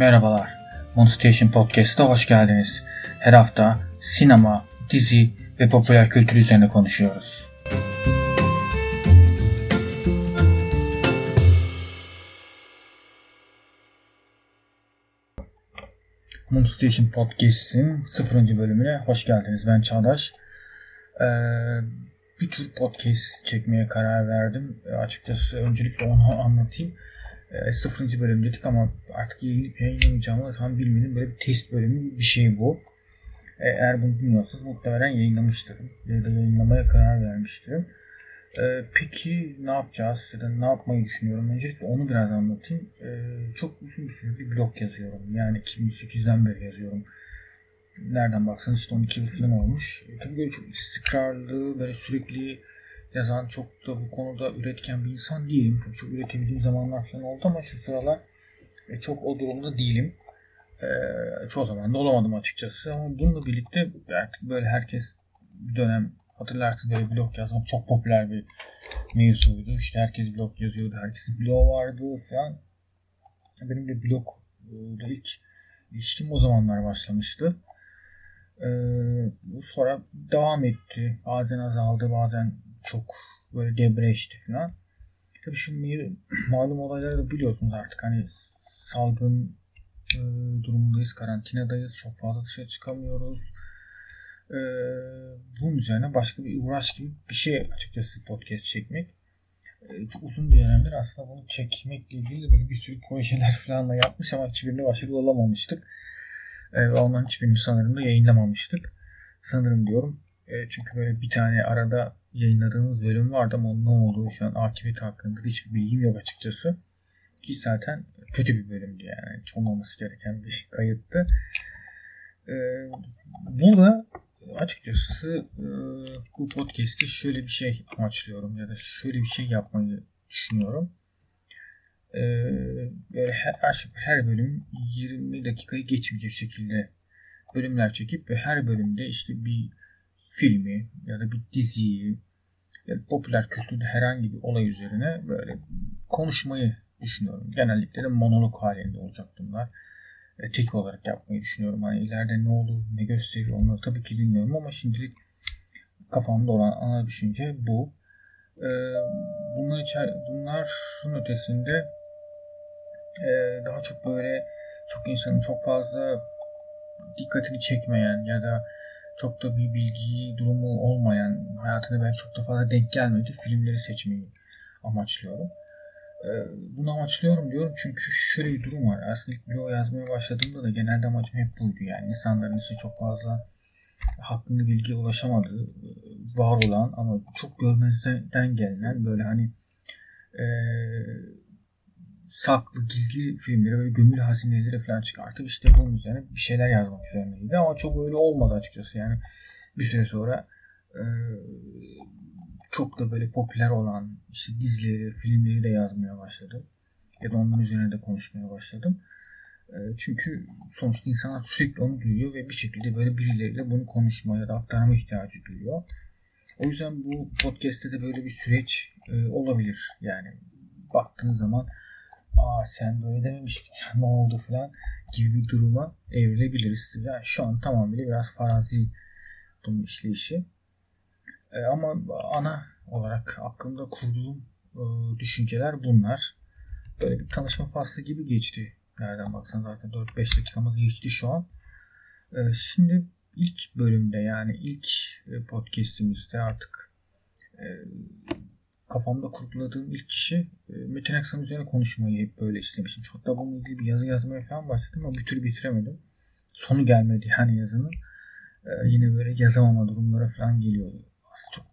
Merhabalar. Moon Station Podcast'a hoş geldiniz. Her hafta sinema, dizi ve popüler kültür üzerine konuşuyoruz. Moon Station Podcast'in 0. bölümüne hoş geldiniz. Ben Çağdaş. Ee, bir tür podcast çekmeye karar verdim. Açıkçası öncelikle onu anlatayım e, 0. bölüm dedik ama artık yayınlayıp yayınlamayacağımı tam bilmedim. Böyle bir test bölümü bir şey bu. E, eğer bunu bilmiyorsanız muhtemelen yayınlamıştırım. Ya da yayınlamaya karar vermiştim. E, peki ne yapacağız ya da ne yapmayı düşünüyorum? Öncelikle onu biraz anlatayım. E, çok uzun bir süre bir blog yazıyorum. Yani 2008'den beri yazıyorum. Nereden baksanız işte 12 yıl falan olmuş. E, tabii böyle çok istikrarlı, böyle sürekli yazan çok da bu konuda üretken bir insan değilim. Çok, üretebildiğim zamanlar falan oldu ama şu sıralar e, çok o durumda değilim. E, çoğu zaman da olamadım açıkçası ama bununla birlikte artık böyle herkes bir dönem hatırlarsınız böyle blog yazmak çok popüler bir mevzuydu. İşte herkes blog yazıyordu. Herkesin blog vardı falan. Benim de blog da ilk ilişkim o zamanlar başlamıştı. Ee, sonra devam etti. Bazen azaldı, bazen çok böyle debreşti falan. Tabii şimdi malum olayları da biliyorsunuz artık hani salgın e, durumundayız, karantinadayız, çok fazla dışarı çıkamıyoruz. E, bunun üzerine başka bir uğraş gibi bir şey açıkçası podcast çekmek. E, uzun bir dönemdir aslında bunu çekmekle ilgili böyle bir sürü projeler falan da yapmış ama hiçbirinde başarılı olamamıştık. E, onların hiçbirini sanırım da yayınlamamıştık. Sanırım diyorum. E, çünkü böyle bir tane arada yayınladığımız bölüm vardı ama onun ne olduğu şu an akıbet hakkında hiçbir bilgim yok açıkçası. Ki zaten kötü bir bölümdü yani. Olmaması gereken bir kayıttı. Ee, burada açıkçası e, bu podcast'te şöyle bir şey amaçlıyorum ya da şöyle bir şey yapmayı düşünüyorum. Ee, böyle her, her bölüm 20 dakikayı geçmeyecek şekilde bölümler çekip ve her bölümde işte bir filmi ya da bir diziyi ya da popüler kültürde herhangi bir olay üzerine böyle konuşmayı düşünüyorum. Genellikle de monolog halinde olacak bunlar. E, tek olarak yapmayı düşünüyorum. Hani ileride ne olur, ne gösteriyor onları tabii ki bilmiyorum ama şimdilik kafamda olan ana düşünce bu. E, bunlar içer, bunlar şunun ötesinde e, daha çok böyle çok insanın çok fazla dikkatini çekmeyen ya da çok da bir bilgi durumu olmayan, hayatında belki çok da fazla denk gelmedi filmleri seçmeyi amaçlıyorum. Ee, bunu amaçlıyorum diyorum çünkü şöyle bir durum var. Aslında ilk blog yazmaya başladığımda da genelde amacım hep buydu. Yani insanların işte çok fazla hakkında bilgiye ulaşamadığı, var olan ama çok görmezden gelinen böyle hani e, saklı, gizli filmleri böyle gömül hazineleri falan çıkartıp işte bunun üzerine bir şeyler yazmak üzerineydi. Ama çok öyle olmadı açıkçası. Yani bir süre sonra e, çok da böyle popüler olan işte dizileri, filmleri de yazmaya başladım. Ya da onların üzerine de konuşmaya başladım. E, çünkü sonuçta insanlar sürekli onu duyuyor ve bir şekilde böyle birileriyle bunu konuşmaya da aktarma ihtiyacı duyuyor. O yüzden bu podcast'te de böyle bir süreç e, olabilir. Yani baktığınız zaman aa sen böyle dememiştin ne oldu falan gibi bir duruma evrilebiliriz. Yani şu an tamamıyla biraz farazi bunun işleyişi. E, ama ana olarak aklımda kurduğum e, düşünceler bunlar. Böyle bir tanışma faslı gibi geçti. Nereden baksan zaten 4-5 dakikamız geçti şu an. E, şimdi ilk bölümde yani ilk e, podcastimizde artık e, kafamda kurguladığım ilk kişi e, Metin Aksan üzerine konuşmayı hep böyle istemiştim. Hatta bununla ilgili bir yazı yazmaya falan başladım ama bir türlü bitiremedim. Sonu gelmedi yani yazının. E, yine böyle yazamama durumlara falan geliyordu. Aslında çok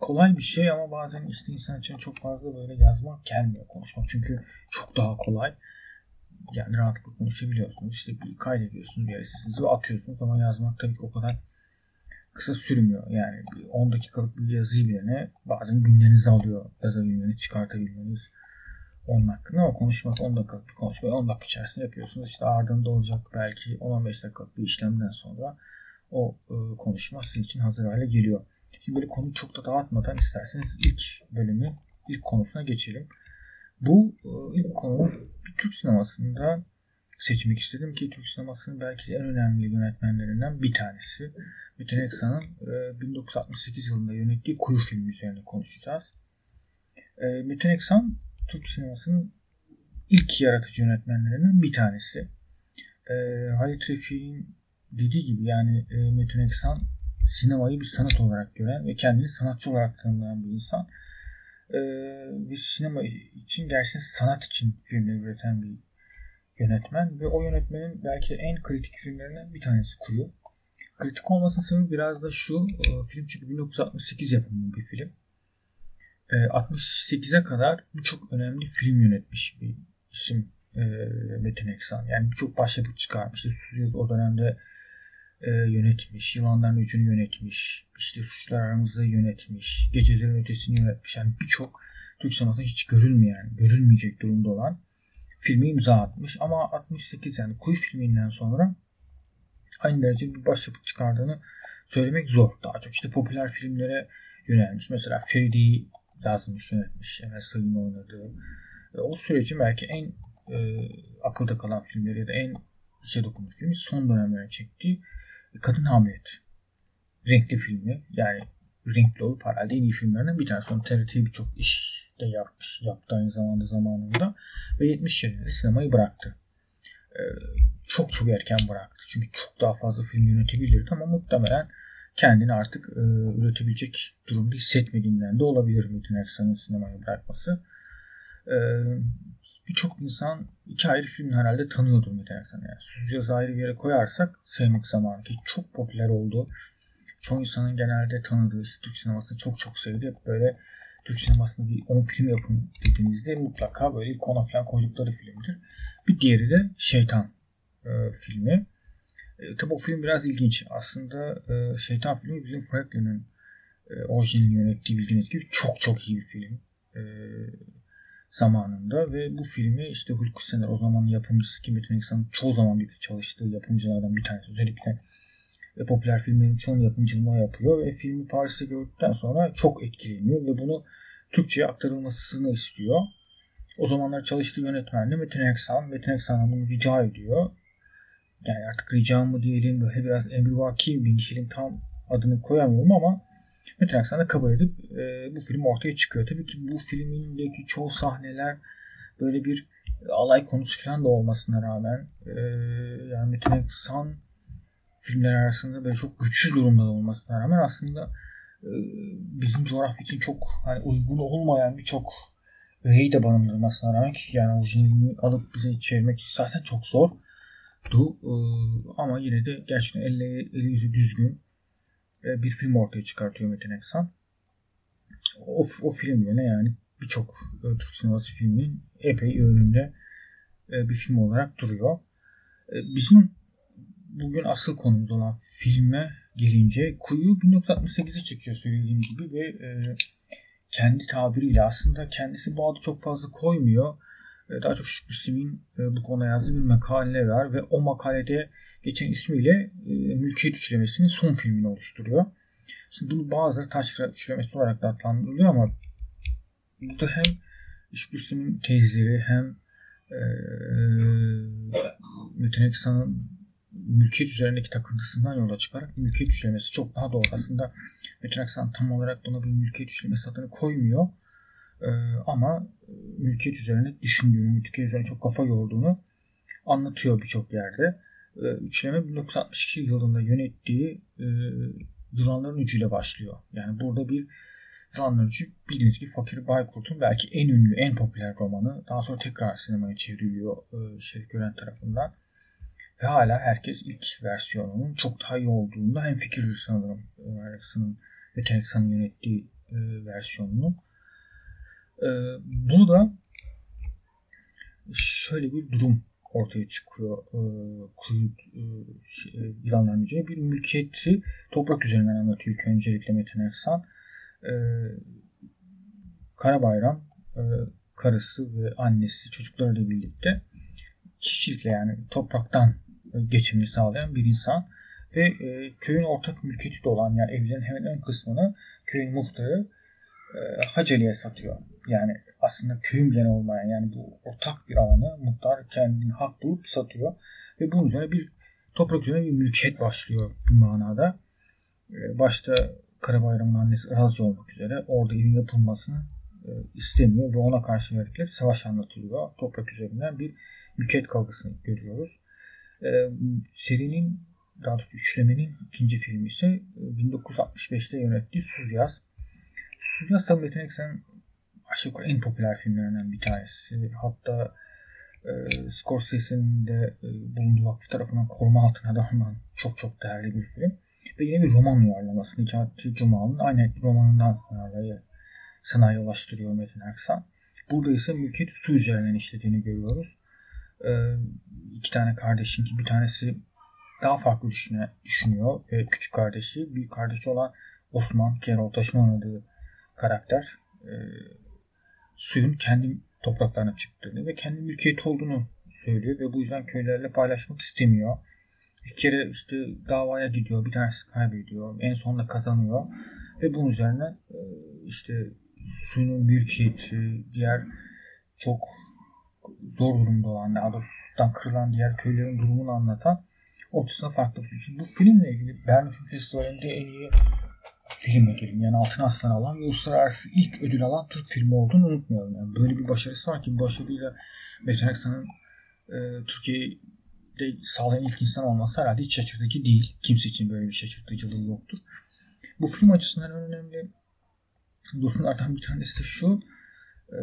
kolay bir şey ama bazen işte insan için çok fazla böyle yazmak gelmiyor konuşmak. Çünkü çok daha kolay. Yani rahatlıkla konuşabiliyorsunuz. İşte bir kaydediyorsunuz bir yer ve atıyorsunuz ama yazmak tabii ki o kadar kısa sürmüyor. Yani 10 dakikalık bir yazıyı bile ne bazen günlerinizi alıyor yazabilmeniz, çıkartabilmeniz onun hakkında ama konuşmak 10 dakikalık bir konuşmayı 10 dakika içerisinde yapıyorsunuz. İşte ardında olacak belki 10-15 dakikalık bir işlemden sonra o e, konuşma sizin için hazır hale geliyor. Şimdi böyle konuyu çok da dağıtmadan isterseniz ilk bölümü, ilk konusuna geçelim. Bu e, ilk konu Türk sinemasında seçmek istedim ki Türk sinemasının belki en önemli yönetmenlerinden bir tanesi. Metin Eksan'ın 1968 yılında yönettiği Kuyu filmi üzerine konuşacağız. Metin Eksan Türk sinemasının ilk yaratıcı yönetmenlerinden bir tanesi. Halit Refik'in dediği gibi yani Metin Eksan sinemayı bir sanat olarak gören ve kendini sanatçı olarak tanımlayan bir insan. Ee, ve sinema için gerçekten sanat için filmler üreten bir yönetmen ve o yönetmenin belki en kritik filmlerinden bir tanesi Kuyu. Kritik olmasının sebebi biraz da şu, e, film çünkü 1968 yapımı bir film. 68'e kadar birçok önemli film yönetmiş bir isim e, Metin Eksan. Yani birçok başyapıt çıkarmış. İşte o dönemde e, yönetmiş. Yılanların Öcü'nü yönetmiş. İşte Suçlar Aramızda yönetmiş. Gecelerin Ötesi'ni yönetmiş. Yani birçok Türk sinemasında hiç görülmeyen, görülmeyecek durumda olan filmi imza atmış. Ama 68 yani Kuyu filminden sonra aynı derece bir başyapıt çıkardığını söylemek zor. Daha çok işte popüler filmlere yönelmiş. Mesela Feride'yi yazmış, yönetmiş. Emel Sayın oynadığı. E, o süreci belki en e, akılda kalan filmleri ya da en şey dokunmuş filmi son dönemlerde çektiği Kadın Hamlet. Renkli filmi. Yani renkli olup herhalde en iyi filmlerinden bir tanesi. Onu TRT birçok iş de yapmış. Yaptı aynı zamanda zamanında. Ve 70 yaşında sinemayı bıraktı. Ee, çok çok erken bıraktı. Çünkü çok daha fazla film yönetebilirdi ama muhtemelen kendini artık e, üretebilecek durumda hissetmediğinden de olabilir Metin Erksan'ın sinemayı bırakması. Ee, birçok insan iki ayrı film herhalde tanıyordur Metin Erksan'ı. Yani Suzyaz'ı ayrı bir yere koyarsak Sevmek Zamanı ki çok popüler oldu. Çoğu insanın genelde tanıdığı Türk sinemasını çok çok sevdi. Hep böyle Türk sinemasında bir 10 film yapın dediğinizde mutlaka böyle ilk 10'a falan koydukları filmdir. Bir diğeri de Şeytan e, filmi. E, tabi o film biraz ilginç. Aslında e, Şeytan filmi bizim Franklin'in e, orijinalini yönettiği bildiğiniz gibi çok çok iyi bir film. E, zamanında ve bu filmi işte Hulk Sener o zaman yapımcısı ki Metin Eksan'ın çoğu zaman birlikte çalıştığı yapımcılardan bir tanesi. Özellikle e, popüler filmlerin çoğunu yapımcılığı yapıyor ve filmi Paris'te gördükten sonra çok etkileniyor ve bunu Türkçe'ye aktarılmasını istiyor. O zamanlar çalıştığı yönetmenle Metin Eksan. Metin Eksan'a bunu rica ediyor. Yani artık rica mı diyelim böyle biraz emrivaki bir film tam adını koyamıyorum ama Metin Aksan da kabul edip e, bu film ortaya çıkıyor. Tabii ki bu filmindeki çoğu sahneler böyle bir alay konusu falan da olmasına rağmen e, yani Metin Aksan filmler arasında böyle çok güçsüz durumda olmasına rağmen aslında e, bizim coğrafya için çok hani uygun olmayan birçok öğeyi de barındırmasına rağmen ki yani orijinalini alıp bize çevirmek zaten çok zor. E, ama yine de gerçekten elle, eli yüzü düzgün e, bir film ortaya çıkartıyor Metin Eksan. O, o film yine yani birçok Türk sineması filminin epey önünde bir film olarak duruyor. Bizim bugün asıl konumuz olan filme gelince Kuyu 1968'e çekiyor söylediğim gibi ve kendi tabiriyle aslında kendisi bu adı çok fazla koymuyor. Daha çok Şükrü Sim'in bu konuda yazdığı bir makale var ve o makalede geçen ismiyle e, mülkiyet üçlemesinin son filmini oluşturuyor. Şimdi bunu bazıları taş üçlemesi olarak da adlandırılıyor ama burada hem Şükrüsü'nün tezleri hem e, Metin Eksan'ın mülkiyet üzerindeki takıntısından yola çıkarak mülkiyet üçlemesi çok daha doğru. Aslında Metin Eksan tam olarak buna bir mülkiyet üçlemesi adını koymuyor. E, ama mülkiyet üzerine düşündüğünü, mülkiyet üzerine çok kafa yorduğunu anlatıyor birçok yerde. E, üçleme 1962 yılında yönettiği e, Yılanların Ucu'yla başlıyor. Yani burada bir Yılanların Ucu bildiğiniz gibi Fakir Baykurt'un belki en ünlü, en popüler romanı. Daha sonra tekrar sinemaya çevriliyor e, Şerif Gören tarafından. Ve hala herkes ilk versiyonunun çok daha iyi olduğunda hem fikir sanırım Aksan'ın ve Teneksan'ın yönettiği e, versiyonunu. E, bunu da şöyle bir durum ortaya çıkıyor. E, kuyu e, şey, yılanların bir mülkiyeti toprak üzerinden anlatıyor ilk öncelikle Metin Ersan. E, Karabayram e, karısı ve annesi çocuklarıyla birlikte çiftçilikle yani topraktan e, geçimini sağlayan bir insan ve e, köyün ortak mülkiyeti de olan yani evlerin hemen ön kısmını köyün muhtarı e, Haceli'ye satıyor. Yani aslında köyün gene olmayan yani bu ortak bir alanı muhtar kendini hak bulup satıyor. Ve bunun üzerine bir toprak üzerine bir mülkiyet başlıyor bir manada. E, başta Karabayram'ın annesi Irazcı olmak üzere orada evin yapılmasını e, istemiyor ve ona karşı verdikleri savaş anlatılıyor. Toprak üzerinden bir mülkiyet kavgasını görüyoruz. E, serinin daha doğrusu üçlemenin ikinci filmi ise 1965'te e, yönettiği Suzyaz. Suzyaz tabii Metin Eksen aşağı yukarı en popüler filmlerinden bir tanesi. Hatta e, Scorsese'nin de e, bulunduğu vakıf tarafından koruma altına da alınan çok çok değerli bir film. Ve yine bir roman uyarlaması. Necati Cuma'nın aynı romanından senaryoya, senaryo ulaştırıyor Metin Aksan. Burada ise mülkiyet su üzerinden işlediğini görüyoruz. E, iki tane kardeşin ki bir tanesi daha farklı düşüne, düşünüyor ve küçük kardeşi, büyük kardeşi olan Osman, Kerol Taş'ın oynadığı karakter e, suyun kendi topraklarına çıktığını ve kendi mülkiyeti olduğunu söylüyor ve bu yüzden köylerle paylaşmak istemiyor. Bir kere işte davaya gidiyor, bir tanesi kaybediyor, en sonunda kazanıyor ve bunun üzerine e, işte suyun mülkiyeti, diğer çok zor durumda olan, daha doğrusu kırılan diğer köylerin durumunu anlatan o açısından farklı bir film. Bu filmle ilgili Berlin Film Festivali'nde en iyi film ödülünü yani Altın Aslan alan ve uluslararası ilk ödül alan Türk filmi olduğunu unutmayalım. Yani böyle bir başarısı var ki başarıyla Metin Aksan'ın e, Türkiye'de sağlayan ilk insan olması herhalde hiç şaşırtıcı değil. Kimse için böyle bir şaşırtıcılığı yoktur. Bu film açısından önemli durumlardan bir tanesi de şu. E,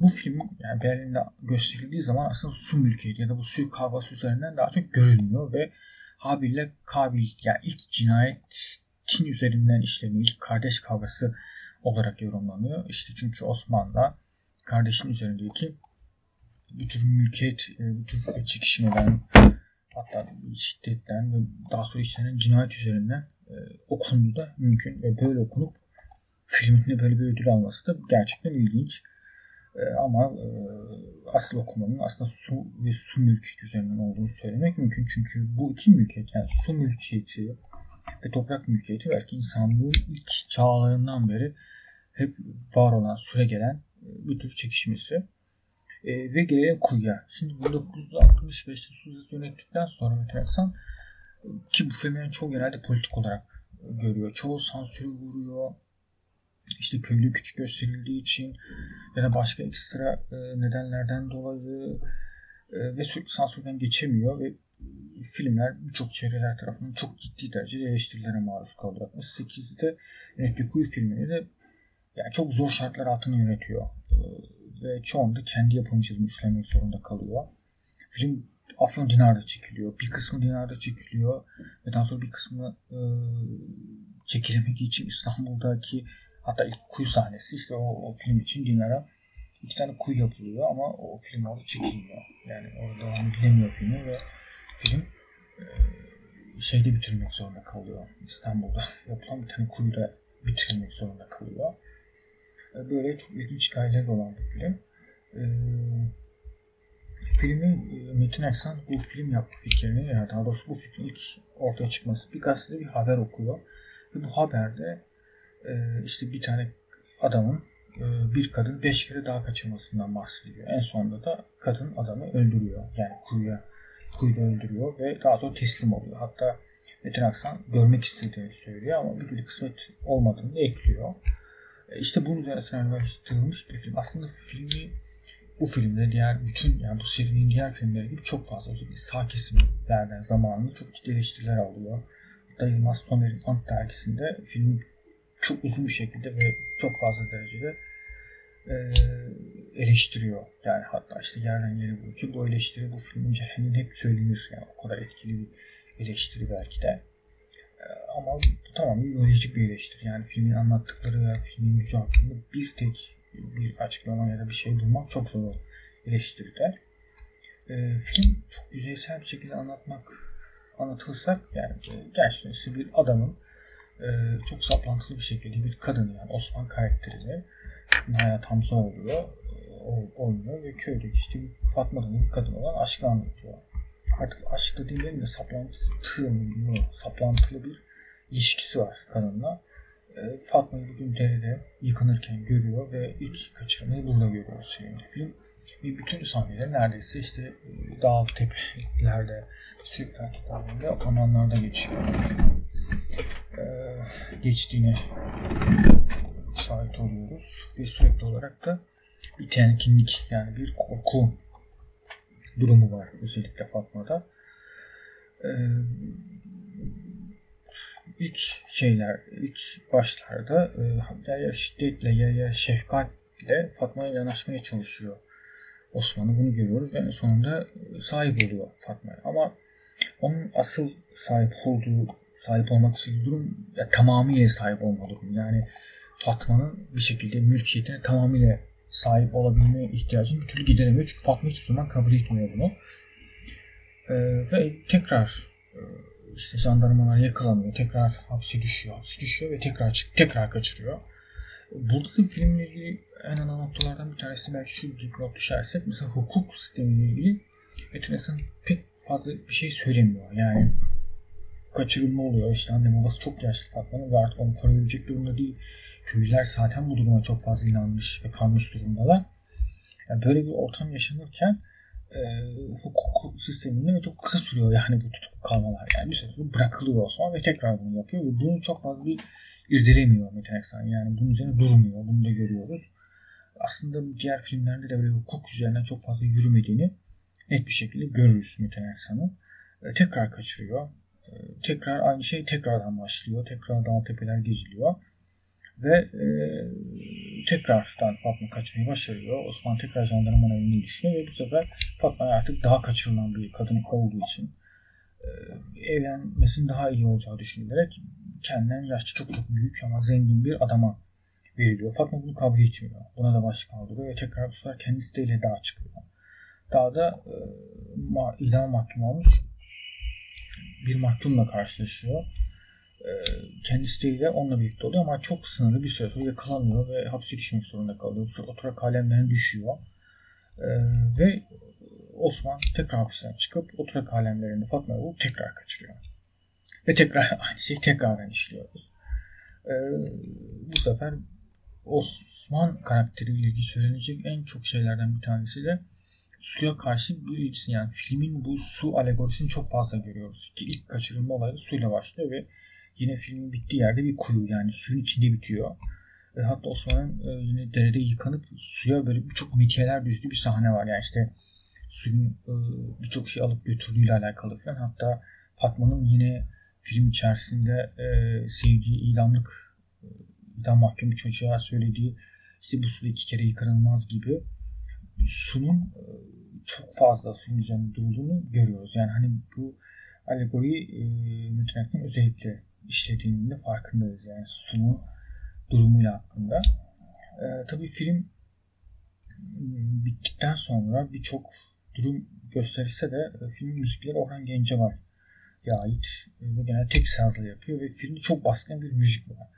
bu film yani Berlin'de gösterildiği zaman aslında su mülkiyeti ya da bu suyu kavgası üzerinden daha çok görülmüyor ve Habil Kabil yani ilk cinayet Tin üzerinden işleniyor. İlk kardeş kavgası olarak yorumlanıyor. İşte çünkü Osmanlı kardeşin üzerindeki bir tür mülkiyet, e, bir tür çekişmeden hatta şiddetten ve daha sonra işlenen cinayet üzerinden e, okundu da mümkün ve böyle okunup filminde böyle bir ödül alması da gerçekten ilginç. E, ama e, asıl okumanın aslında su ve su mülkiyeti üzerinden olduğunu söylemek mümkün. Çünkü bu iki mülkiyet yani su mülkiyeti ve toprak mülkiyeti belki insanlığın ilk çağlarından beri hep var olan, süre gelen e, bir tür çekişmesi. E, ve gelelim kuyuya. Şimdi 1965'te Suzet yönettikten sonra enteresan ki bu filmlerin çoğu genelde politik olarak görüyor. Çoğu sansürü vuruyor. İşte köylü küçük gösterildiği için ya da başka ekstra e, nedenlerden dolayı e, ve sürekli sansürden geçemiyor ve filmler birçok çevreler tarafından çok ciddi derecede eleştirilere maruz kaldı. 68'de yönettiği Kuyu filmini de yani çok zor şartlar altında yönetiyor. Ee, ve çoğunda kendi yapımcılığını üstlenmek zorunda kalıyor. Film Afyon Dinar'da çekiliyor. Bir kısmı Dinar'da çekiliyor. Ve daha sonra bir kısmı e, çekilemediği için İstanbul'daki hatta ilk kuyu sahnesi işte o, o film için Dinar'a iki tane kuyu yapılıyor ama o film orada çekilmiyor. Yani orada devam edilemiyor filmi ve film e, şeyde bitirmek zorunda kalıyor. İstanbul'da yapılan bir tane kuyuda bitirilmek zorunda kalıyor. E, böyle çok ilginç hikayeler olan bir film. E, filmi Metin Aksan bu film yapma fikrini ya daha doğrusu bu fikrin ilk ortaya çıkması bir gazetede bir haber okuyor. Ve bu haberde işte bir tane adamın bir kadın beş kere daha kaçırmasından bahsediyor. En sonunda da kadın adamı öldürüyor. Yani kuyuya kuyuda öldürüyor ve daha sonra teslim oluyor. Hatta Metin Aksan görmek istediğini söylüyor ama bir türlü kısmet olmadığını ekliyor. E işte bunun üzerine senaryolaştırılmış bir film. Aslında filmi bu filmde diğer bütün yani bu serinin diğer filmleri gibi çok fazla özellikle sağ kesimlerden zamanında çok ciddi eleştiriler alıyor. Hatta Yılmaz Soner'in Ant dergisinde film çok uzun bir şekilde ve çok fazla derecede e, eleştiriyor. Yani hatta işte yerden yere ki bu eleştiri bu filmin cehennin hep söylenir. Yani o kadar etkili bir eleştiri belki de. E, ama bu tamamen ideolojik bir eleştiri. Yani filmin anlattıkları veya filmin gücü hakkında bir tek bir açıklama ya da bir şey bulmak çok zor eleştiride. E, film çok yüzeysel bir şekilde anlatmak anlatılsak yani e, gerçekten işte bir adamın e, çok saplantılı bir şekilde bir kadını yani Osman karakterini hayat Hamza oluyor. Oynuyor ve köyde işte Fatma denen bir kadın olan aşkı anlatıyor. Artık aşk da değil de saplantılı, saplantılı bir ilişkisi var kadınla. e, Fatma'yı bugün derede yıkanırken görüyor ve ilk kaçırmayı burada görüyoruz şeyinde film. Ve bütün sahneler neredeyse işte e, dağ tepelerde sürekli hareket halinde alanlarda geçiyor. Geçtiğine şahit oluyoruz ve sürekli olarak da bir temkinlik yani bir korku durumu var özellikle Fatma'da. Ee, ilk şeyler, ilk başlarda ya, ya şiddetle ya ya şefkatle Fatma'ya yanaşmaya çalışıyor. Osman'ı bunu görüyoruz ve sonunda sahip oluyor Fatma'ya. Ama onun asıl sahip olduğu, sahip olmak istediği durum ya, tamamıyla sahip olma durumu. Yani Fatma'nın bir şekilde mülkiyetine tamamıyla sahip olabilme ihtiyacını bir türlü gideremiyor. Çünkü Fatma hiçbir zaman kabul etmiyor bunu. Ee, ve tekrar e, işte jandarmalar yakalanıyor. Tekrar hapse düşüyor. Hapse düşüyor ve tekrar çık tekrar kaçırıyor. Burada da filmle ilgili en ana noktalardan bir tanesi belki şu dipnot düşersek mesela hukuk sistemiyle ilgili Metin pek fazla bir şey söylemiyor. Yani kaçırılma oluyor. İşte annem babası çok yaşlı Fatma'nın ve artık onu koruyabilecek durumda değil. Köylüler zaten bu duruma çok fazla inanmış ve kanmış durumdalar. Yani böyle bir ortam yaşanırken e, hukuk sisteminde çok kısa sürüyor yani bu tutup kalmalar. Yani bir süre bırakılıyor Osman ve tekrar bunu yapıyor ve bunu çok fazla bir irdelemiyor Metin Aksan. Yani bunun üzerine durmuyor. Bunu da görüyoruz. Aslında diğer filmlerde de böyle hukuk üzerinden çok fazla yürümediğini net bir şekilde görürüz Metin Aksan'ı. E, tekrar kaçırıyor. Tekrar aynı şey tekrardan başlıyor. Tekrar dağ tepeler geziliyor. Ve e, tekrardan Fatma kaçmayı başarıyor. Osman tekrar jandarmanın eline düşüyor ve bu sefer Fatma artık daha kaçırılan bir kadın olduğu için e, evlenmesinin daha iyi olacağı düşünülerek kendinden yaşça çok çok büyük ama zengin bir adama veriliyor. Fatma bunu kabul etmiyor. Buna da baş kaldırıyor ve tekrar bu sefer kendisi de ile dağa çıkıyor. Dağda e, ma, idam mahkum olmuş bir mahkumla karşılaşıyor. E, kendisi de onunla birlikte oluyor ama çok sınırlı bir süre sonra yakalanıyor ve hapse düşmek zorunda kalıyor. Bu oturak alemlerine düşüyor. E, ve Osman tekrar hapisten çıkıp oturak alemlerinde Fatma'yı bulup tekrar kaçırıyor. Ve tekrar aynı şeyi tekrardan işliyoruz. E, bu sefer Osman karakteriyle ilgili söylenecek en çok şeylerden bir tanesi de suya karşı bir ilgisi yani filmin bu su alegorisini çok fazla görüyoruz. Ki ilk kaçırılma olayı suyla başlıyor ve yine filmin bittiği yerde bir kuyu yani suyun içinde bitiyor. Ve hatta Osman'ın e, yine derede yıkanıp suya böyle birçok metiyeler düzdüğü bir sahne var. Yani işte suyun e, birçok şey alıp götürdüğüyle alakalı falan. Hatta Fatma'nın yine film içerisinde e, sevdiği idamlık e, idam mahkumu çocuğa söylediği işte bu su iki kere yıkanılmaz gibi sunun e, çok fazla suyun üzerinde durduğunu görüyoruz. Yani hani bu alegoriyi e, Mütenak'ın özellikle işlediğinin de farkındayız. Yani sunun durumuyla hakkında. E, tabii film bittikten sonra birçok durum gösterirse de e, filmin müzikleri Orhan Gencebay'a ait e, ve genelde tek sazla yapıyor ve filmde çok baskın bir müzik var.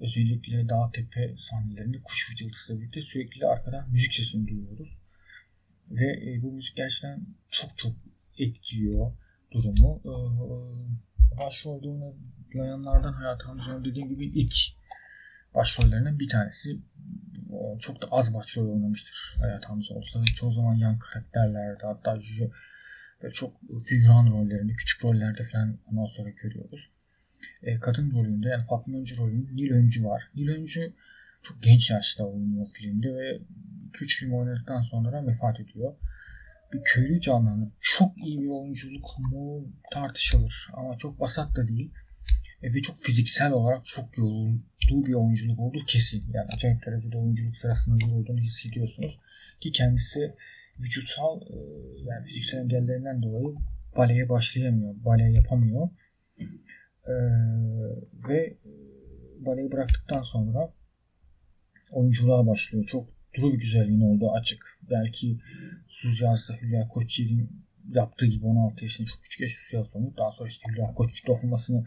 Özellikle dağ tepe sahnelerinde kuş vıcıltısıyla birlikte sürekli arkadan müzik sesini duyuyoruz. Ve e, bu müzik gerçekten çok çok etkiliyor durumu. E, başrolde oynayanlardan Hayat dediğim gibi ilk başrollerinden bir tanesi. O, çok da az başrol oynamıştır Hayat Hamzoğlu. Çoğu zaman yan karakterlerde hatta ve çok figüran rollerinde, küçük rollerde falan ondan sonra görüyoruz. E, kadın rolünde yani Fatma Öncü rolünde Nil Öncü var. Nil Öncü çok genç yaşta oynuyor filmde ve 2-3 film oynadıktan sonra vefat ediyor. Bir köylü canlanır. Çok iyi bir oyunculuk mu tartışılır ama çok vasat da değil. E, ve çok fiziksel olarak çok yorulduğu bir oyunculuk olduğu kesin. Yani acayip derecede oyunculuk sırasında yorulduğunu hissediyorsunuz. Ki kendisi vücutsal e, yani fiziksel engellerinden dolayı baleye başlayamıyor. Bale yapamıyor. Ee, ve baleyi bıraktıktan sonra oyunculuğa başlıyor. Çok duru bir güzelliğin olduğu açık. Belki Suz Yaz'da Hülya Koçyiğit'in yaptığı gibi 16 yaşında çok küçük yaş Suz Yaz oynup daha sonra işte Hülya Koçyiğit olmasını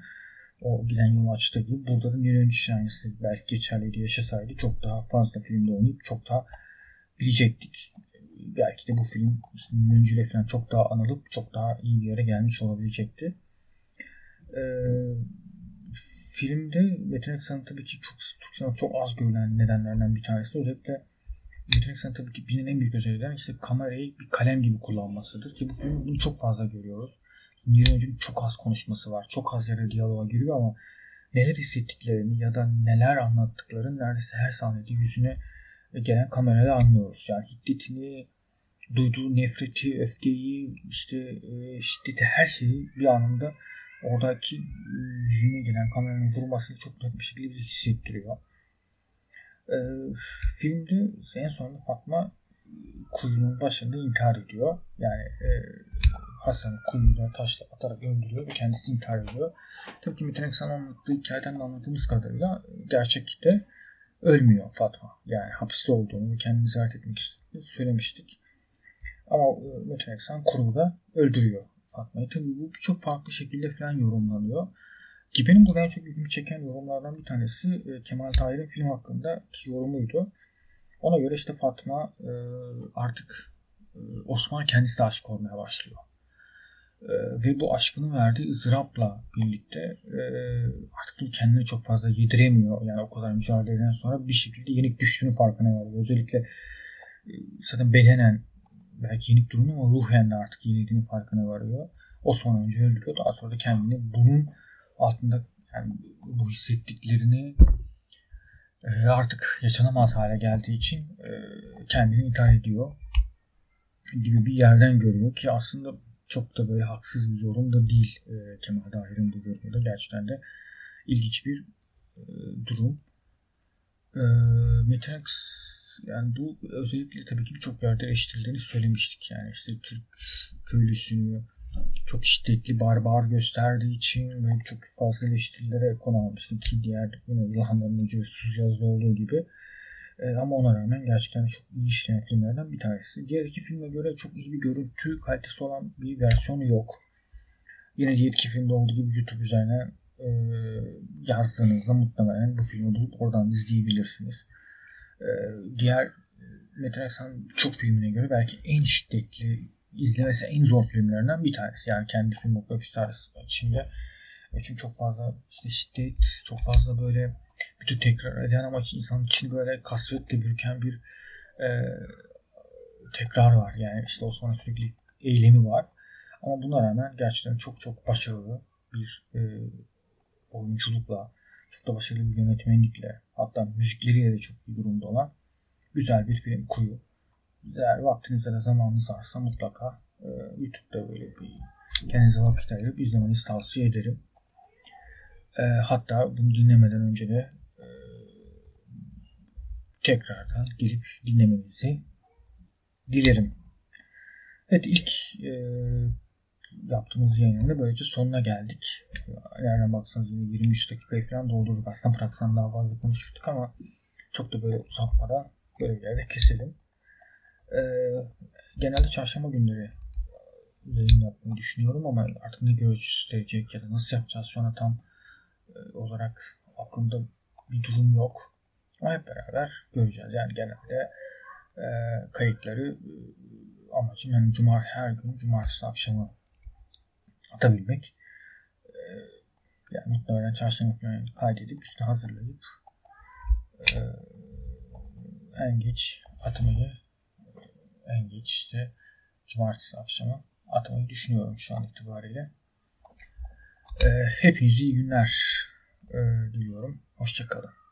o giden yolu açtığı gibi burada da Nilön aynısı belki geçerliydi yaşasaydı çok daha fazla filmde oynayıp çok daha bilecektik. Belki de bu film işte Nilöncü falan çok daha anılıp çok daha iyi bir yere gelmiş olabilecekti. Ee, filmde Metin Aksan'ın tabii ki çok, çok, çok az görülen nedenlerden bir tanesi. Özellikle Metin Aksan'ın tabii ki bilinen en büyük özelliğinden işte kamerayı bir kalem gibi kullanmasıdır. Ki bu filmde bunu çok fazla görüyoruz. Nuri Önce'nin çok az konuşması var. Çok az yere diyaloğa giriyor ama neler hissettiklerini ya da neler anlattıklarını neredeyse her sahnede yüzüne gelen kamerada anlıyoruz. Yani hiddetini, duyduğu nefreti, öfkeyi, işte e, şiddeti her şeyi bir anında oradaki e, yüzüne gelen kameranın vurmasını çok net bir şekilde hissettiriyor. E, filmde en sonunda Fatma kuyunun başında intihar ediyor. Yani e, Hasan kuyuda taşla atarak öldürüyor ve kendisi intihar ediyor. Tabii ki Metin Eksan anlattığı hikayeden de anladığımız kadarıyla gerçekte ölmüyor Fatma. Yani hapiste olduğunu ve kendini ziyaret etmek istediğini söylemiştik. Ama e, Metin Eksan kurulda öldürüyor Fatma'yı. Tabii bu çok farklı şekilde falan yorumlanıyor. Ki benim burada en çok ilgimi çeken yorumlardan bir tanesi e, Kemal Tahir'in film hakkındaki yorumuydu. Ona göre işte Fatma e, artık Osman kendisi de aşık olmaya başlıyor. Ve bu aşkını verdiği ızdırapla birlikte artık bunu kendine çok fazla yediremiyor. Yani o kadar mücadeleden sonra bir şekilde yenik düştüğünü farkına varıyor. Özellikle zaten bedenen belki yenik durumu ama ruhen de artık yenildiğini farkına varıyor. Osman önce öldürüyor. Daha sonra da kendini bunun altında yani bu hissettiklerini e, artık yaşanamaz hale geldiği için e, kendini intihar ediyor gibi bir yerden görüyor ki aslında çok da böyle haksız bir yorum da değil e, Kemal Dahir'in bu yorumu gerçekten de ilginç bir durum. Metin yani bu özellikle tabii ki birçok yerde eleştirildiğini söylemiştik. Yani işte Türk köylüsünü çok şiddetli barbar gösterdiği için ve çok fazla eleştirilere konu almıştım ki diğer yine İlhanların Necesiz yazıda olduğu gibi. E, ama ona rağmen gerçekten çok iyi işleyen filmlerden bir tanesi. Diğer iki filme göre çok iyi bir görüntü kalitesi olan bir versiyonu yok. Yine diğer iki filmde olduğu gibi YouTube üzerine e, yazdığınızda muhtemelen bu filmi bulup oradan izleyebilirsiniz. Ee, diğer Metin Aksan çok filmine göre belki en şiddetli izlemesi en zor filmlerinden bir tanesi. Yani kendi filmografisi içinde. E, çünkü çok fazla işte şiddet, çok fazla böyle bütün tekrar eden ama insanın için böyle kasvetle bürüken bir e, tekrar var. Yani işte Osman'ın sürekli eylemi var. Ama buna rağmen gerçekten çok çok başarılı bir e, oyunculukla, çok da başarılı bir yönetmenlikle hatta müzikleriyle de çok iyi durumda olan güzel bir film Kuyu. Eğer vaktinizde de zamanınız varsa mutlaka e, YouTube'da böyle bir kendinize vakit ayırıp izlemenizi tavsiye ederim. E, hatta bunu dinlemeden önce de e, tekrardan gelip dinlemenizi dilerim. Evet ilk e, yaptığımız yayının da böylece sonuna geldik. Nereden baksanız yine 23 dakikayı falan doldurduk. Aslında bıraksan daha fazla konuşurduk ama çok da böyle uzatmadan böyle bir yerde keselim. Ee, genelde çarşamba günleri yayın yapmayı düşünüyorum ama artık ne gösterecek ya da nasıl yapacağız şu an tam e, olarak aklımda bir durum yok. Ama hep beraber göreceğiz. Yani genelde e, kayıtları e, amacım yani cumar her gün cumartesi akşamı atabilmek. Ee, yani muhtemelen çarşamba günü kaydedip üstüne hazırlayıp e, en geç atmayı en geç işte cumartesi akşamı atmayı düşünüyorum şu an itibariyle. E, hepinize iyi günler e, diliyorum. Hoşçakalın.